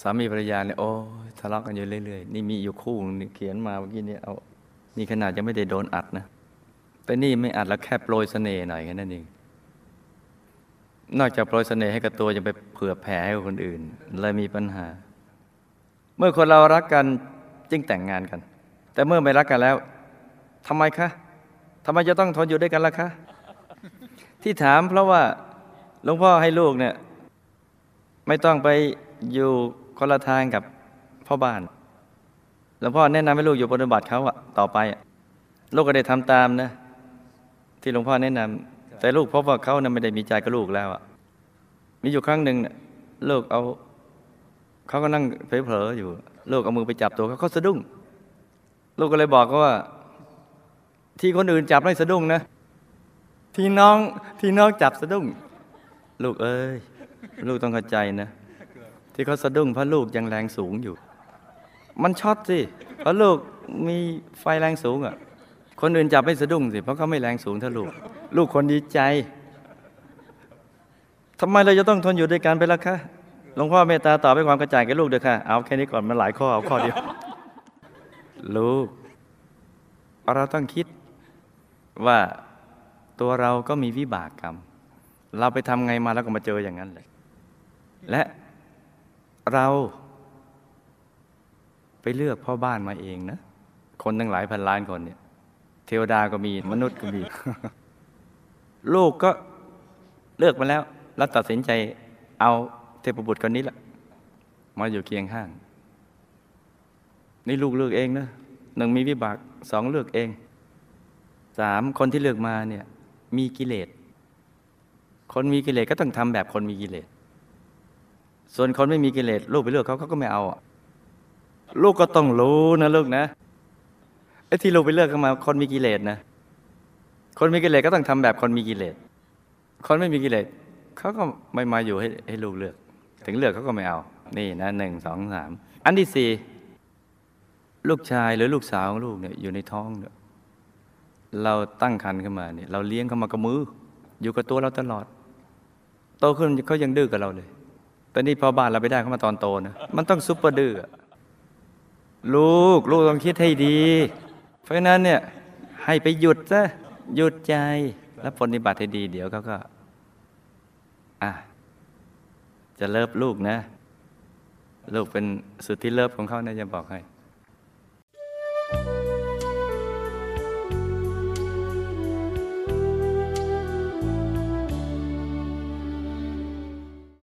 สามีภรรยาเนี่ยโอ้ทะเลาะกันอยู่เรื่อยๆ นี่มีอยู่คู่นึงเขียนมาเมื่อกี้เนี่ยเอานี่ขนาดยังไม่ได้โดนอัดนะ แต่นี่ไม่อัดแล้วแค่โปรยเสน่ห์หน่อยแค่นั้นเองนอกจากโปรยเสน่ห์ให้กับตัวยังไปเผื่อแผ่ให้กับคนอื่นเลยมีปัญหา เมื่อคนเรารักกันจึงแต่งงานกัน แต่เมื่อไม่รักกันแล้วทำไมคะทำไมจะต้องทนอยู่ด้วยกันล่ะคะ ที่ถามเพราะว่าหลวงพ่อให้ลูกเนี่ย ไม่ต้องไปอยู่ คนละทางกับพ่อบ้านหลวงพ่อแนะนำให้ลูกอยู่ปฏิบัติเขาอะต่อไปลูกก็ได้ทำตามนะ ที่หลวงพ่อแนะนำแต่ลูกพบว่าเขานะไม่ได้มีใจกับลูกแล้วอะมีอยู่ครั้งหนึ่งเนี่ยลูกเอาเขาก็นั่งเผลอๆอยู่ ลูกเอามือไปจับตัวเขาเขาสะดุ้ง ลูกก็เลยบอกเขาว่า ที่คนอื่นจับไม่สะดุ้งนะ ที่น้องที่น้องจับสะดุ้ง ลูกเอ้ย ลูกต้องเข้าใจนะ ที่เขาสะดุ้งเพราะลูกยังแรงสูงอยู่ มันช็อตสิเพราะลูกมีไฟแรงสูงอะ คนอื่นจับไม่สะดุ้งสิเพราะเขาไม่แรงสูงเท่าลูก ลูกคนดีใจทำไมเราจะต้องทนอยู่ด้วยกันไปล่ะคะหลวงพ่อเมตตาตอบให้ความกระจ่างแก่ลูกเด้อค่ะ เอาแค่นี้ก่อนมันหลายข้อเอาข้อเดียว ลูก เราต้องคิดว่าตัวเราก็มีวิบากกรรม เราไปทำไงมาแล้วก็มาเจออย่างนั้นเลย และ เราไปเลือกพ่อบ้านมาเองนะ คนตั้งหลายพันล้านคนเนี่ย เทวดาก็มีมนุษย์ก็มี ลูกก็เลือกมาแล้ว แล้วตัดสินใจเอาเทพบุตรคนนี้แหละมาอยู่เคียงข้าง นี่ลูกเลือกเองนะหนึ่งมีวิบากสองเลือกเองสามคนที่เลือกมาเนี่ยมีกิเลส คนมีกิเลสก็ต้องทำแบบคนมีกิเลส ส่วนคนไม่มีกิเลสลูกไปเลือกเขาเขาก็ไม่เอา ลูกก็ต้องรู้นะลูกนะไอ้ที่ลูกไปเลือกเขามา คนมีกิเลสนะ คนมีกิเลสก็ต้องทำแบบคนมีกิเลส คนไม่มีกิเลสเขาก็ไม่มาอยู่ให้ให้ลูกเลือก ถึงเลือกเขาก็ไม่เอา นี่นะหนึ่งสองสามอันที่สี่ลูกชายหรือลูกสาวของลูกเนี่ยอยู่ในท้องเนี่ยเราตั้งครรภ์ขึ้นมาเนี่ยเราเลี้ยงเขามากับมือ อยู่กับตัวเราตลอด โตขึ้นเขายังดื้อกับเราเลย แต่นี่พอบ้านเราไปได้เขามาตอนโตนะมันต้องซุปเปอร์ดื้อลูกลูกต้องคิดให้ดี เพราะฉะนั้นเนี่ยให้ไปหยุดซะหยุดใจแล้วปฏิบัติให้ดีเดี๋ยวเขาก็ อะ จะเลิฟลูกนะ ลูกเป็นสุดที่เลิฟของเขานะจะบอกให้